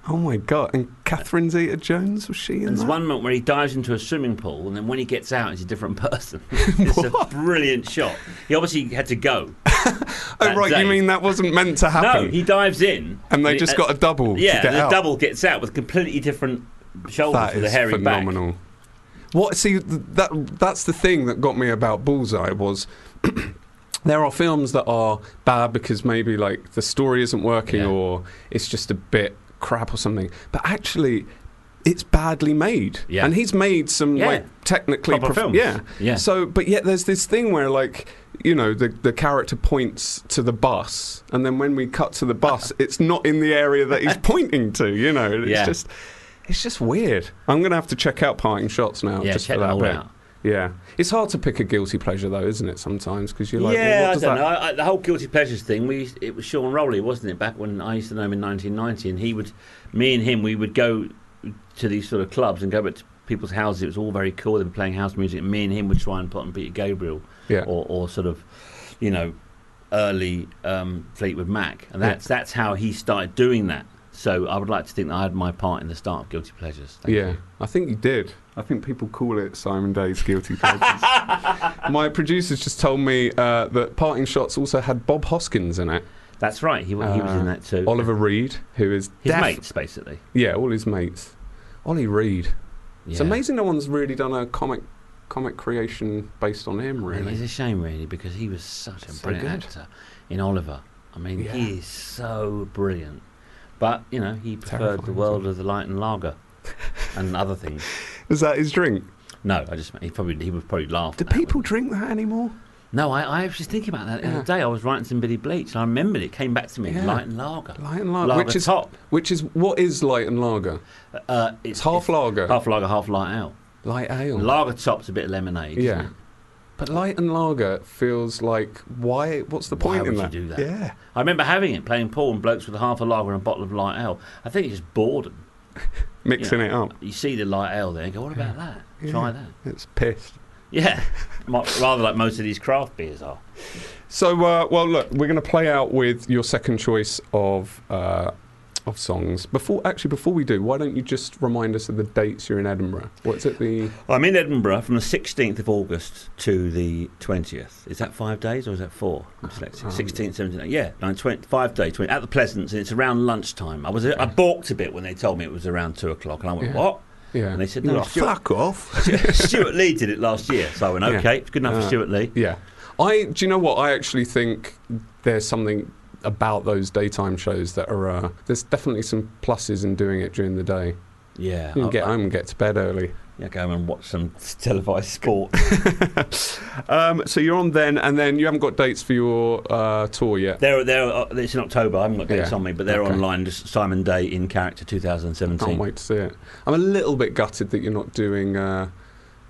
Oh my god! And Catherine Zeta-Jones was she in there's that? one moment where he dives into a swimming pool, and then when he gets out, he's a different person. it's a brilliant shot. He obviously had to go. Oh, right. day. You mean that wasn't meant to happen? No, he dives in, and they it- just uh, got a double. Yeah, the out. double gets out with completely different shoulders That with a is hairy back. phenomenal. What? See, th- that that's the thing that got me about Bullseye was. There are films that are bad because maybe like the story isn't working Yeah. or it's just a bit crap or something. But actually, it's badly made. Yeah. And he's made some Yeah. like technically Proper films. Yeah. Yeah. So, but yet there's this thing where like you know the the character points to the bus, and then when we cut to the bus, it's not in the area that he's pointing to. You know, it's Yeah. just it's just weird. I'm gonna have to check out parting shots now. Yeah, just check for that bit. out. Yeah, it's hard to pick a guilty pleasure though, isn't it? Sometimes because you're like, yeah, well, what I don't that? know. I, I, the whole guilty pleasures thing. We it was Sean Rowley, wasn't it? Back when I used to know him in 1990, and he would, me and him, we would go to these sort of clubs and go back to people's houses. It was all very cool. They were playing house music, and me and him would try and put on Peter Gabriel Yeah. or, or sort of, you know, early um, Fleetwood Mac, and Yeah. that's that's how he started doing that. So I would like to think that I had my part in the start of Guilty Pleasures. Thank Yeah, you. I think you did. I think people call it Simon Day's guilty pleasures. My producers just told me uh, that Parting Shots also had Bob Hoskins in it. that's right. He, he was Uh, in that too. Oliver Reed, who is his def- mates, basically. Yeah, all his mates. Ollie Reed. It's Yeah. amazing no one's really done a comic comic creation based on him. Really, It's a shame, really, because he was such a So brilliant good. actor in Oliver. I mean, Yeah. he is so brilliant. But you know, he preferred the Terrifying, world of the light and lager and other things. is that his drink? No, I just he probably he would probably laugh. Do people drink that anymore? No, I, I was just thinking about that the Yeah. other day. I was writing some Billy Bleach, and I remembered it came back to me. Yeah. Light and lager, Light and lager, lager which is top. which is what is light and lager? Uh, It's half lager, half lager, half light ale. light ale. Lager top's a bit of lemonade. isn't yeah, it? but light and lager feels like why? What's the Why point in would you that? do that? Yeah, I remember having it, playing pool and blokes with half a lager and a bottle of light ale. I think it's just boredom. mixing Yeah. it up. You see the light ale there and go, what about that? Try that. It's pissed. Yeah, rather like most of these craft beers are. So, uh, well, look, we're going to play out with your second choice of uh, of songs. Before, actually, before we do, why don't you just remind us of the dates you're in Edinburgh? What's it? The I'm in Edinburgh from the 16th of August to the 20th. Is that five days or is that four? I'm dyslexic. Um, 16th, 17th. Yeah, nine, 20, five days. 20, at the Pleasance, and it's around lunchtime. I was I balked a bit when they told me it was around two o'clock, and I went, Yeah. what? yeah, And they said, no, like, Stewart- fuck off. Stewart Lee did it last year, so I went, Yeah. okay, it's good enough Uh, for Stewart Lee. yeah, I. Do you know what? I actually think there's something about those daytime shows that are. Uh, there's definitely some pluses in doing it during the day. Yeah, You can I- get I- home and get to bed early. yeah, go home and watch some televised sport. Um, so you're on then, and then you haven't got dates for your uh, tour yet. They're, they're, uh, it's in October. I haven't got dates Yeah. on me, but they're Okay. online. Just Simon Day in character 2017. Can't wait to see it. I'm a little bit gutted that you're not doing uh,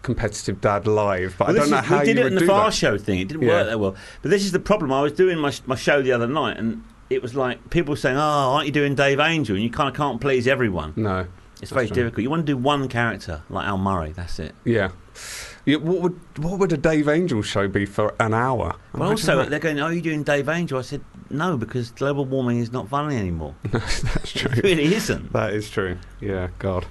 competitive dad live, but Well, I don't know is- how we did you it in the Far that. Show thing. It didn't Yeah. work that well. But this is the problem. I was doing my my show the other night, and it was like people saying, "Oh, aren't you doing Dave Angel?" And you kind of can't please everyone. No, It's very true. difficult. You want to do one character like Al Murray. That's it. yeah. yeah. What would what would a Dave Angel show be for an hour? But Imagine also, that. they're going, "Oh, are you doing Dave Angel?" I said, "No, because global warming is not funny anymore. that's true. it really isn't." That is true. Yeah, God.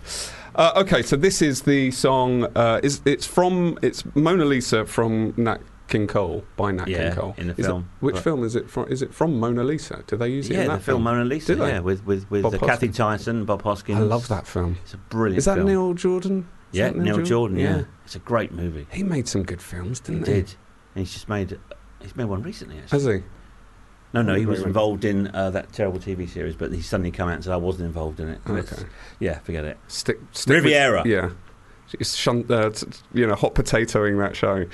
Uh, okay, so this is the song. Uh, is it's from it's Mona Lisa from Nat King Cole by Nat Yeah, King Cole in the Is it- film. which But- film is it from? Is it from Mona Lisa? Did they use it Yeah, in the that film Mona Lisa. Yeah, with with with Bob uh, Kathy Tyson, Bob Hoskins. I love that film. It's a brilliant. Is that film. Neil Jordan? Is Yeah, that Neil, Jordan. yeah. it's a great movie. He made some good films, didn't he? did. And he's just made. He's made one recently. Actually. Has he? No, no, he was involved in uh, that terrible TV series, but he suddenly come out and said I wasn't involved in it. Okay. Yeah, forget it. Stick, stick with- Riviera. yeah. It's shun, uh, t- you know, hot potatoing that show.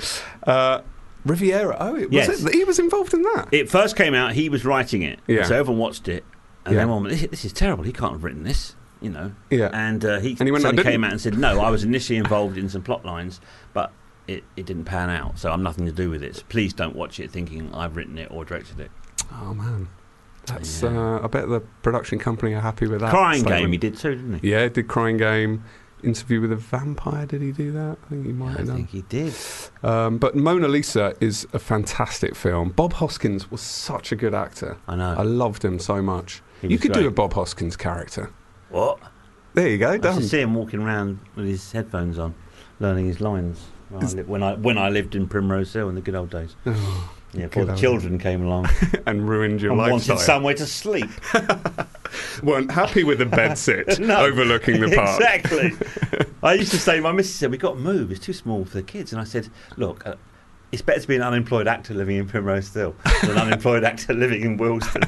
Uh, Riviera. Oh, it, was Yes. it? He was involved in that. It first came out. He was writing it. Yeah. So everyone watched it, and Yeah. then one went, this, this is terrible. He can't have written this. You know. yeah. And uh, he, And he went, suddenly came out and said, "No, I was initially involved in some plot lines, but it, it didn't pan out. So I'm nothing to do with it. So please don't watch it thinking I've written it or directed it." Oh man, that's. Yeah. Uh, I bet the production company are happy with that. Crying statement. Game, he did too, didn't he? Yeah, he did Crying Game. Interview with a Vampire. Did he do that? I think he might I have done. think he did. Um, but Mona Lisa is a fantastic film. Bob Hoskins was such a good actor. I know. I loved him so much. He You could do a Bob Hoskins character. what? There you go, I used to see him walking around with his headphones on, learning his lines. When I, li- when I when I lived in Primrose Hill in the good old days. Yeah, before the children came along and ruined your and lifestyle. wanted somewhere to sleep. Weren't happy with the bed sit No. overlooking the park. Exactly. I used to say, my missus said, we've got to move, it's too small for the kids. And I said, look, uh, it's better to be an unemployed actor living in Primrose Hill than an unemployed actor living in Willesden.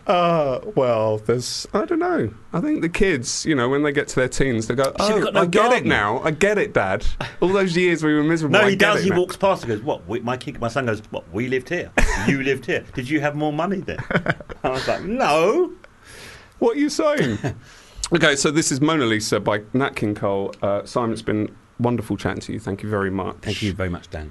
Uh, well, there's, I don't know. I think the kids, you know, when they get to their teens, they go, oh, got no I get it garden." now. I get it, Dad. All those years we were miserable. No, I he get does. it He now." walks past and goes, "What? We, my kid, my son goes, what? We lived here. You lived here. Did you have more money then?" I was like, "No." What are you saying? okay, so this is Mona Lisa by Nat King Cole. Uh, Simon, it's been wonderful chatting to you. Thank you very much. Thank you very much, Dan.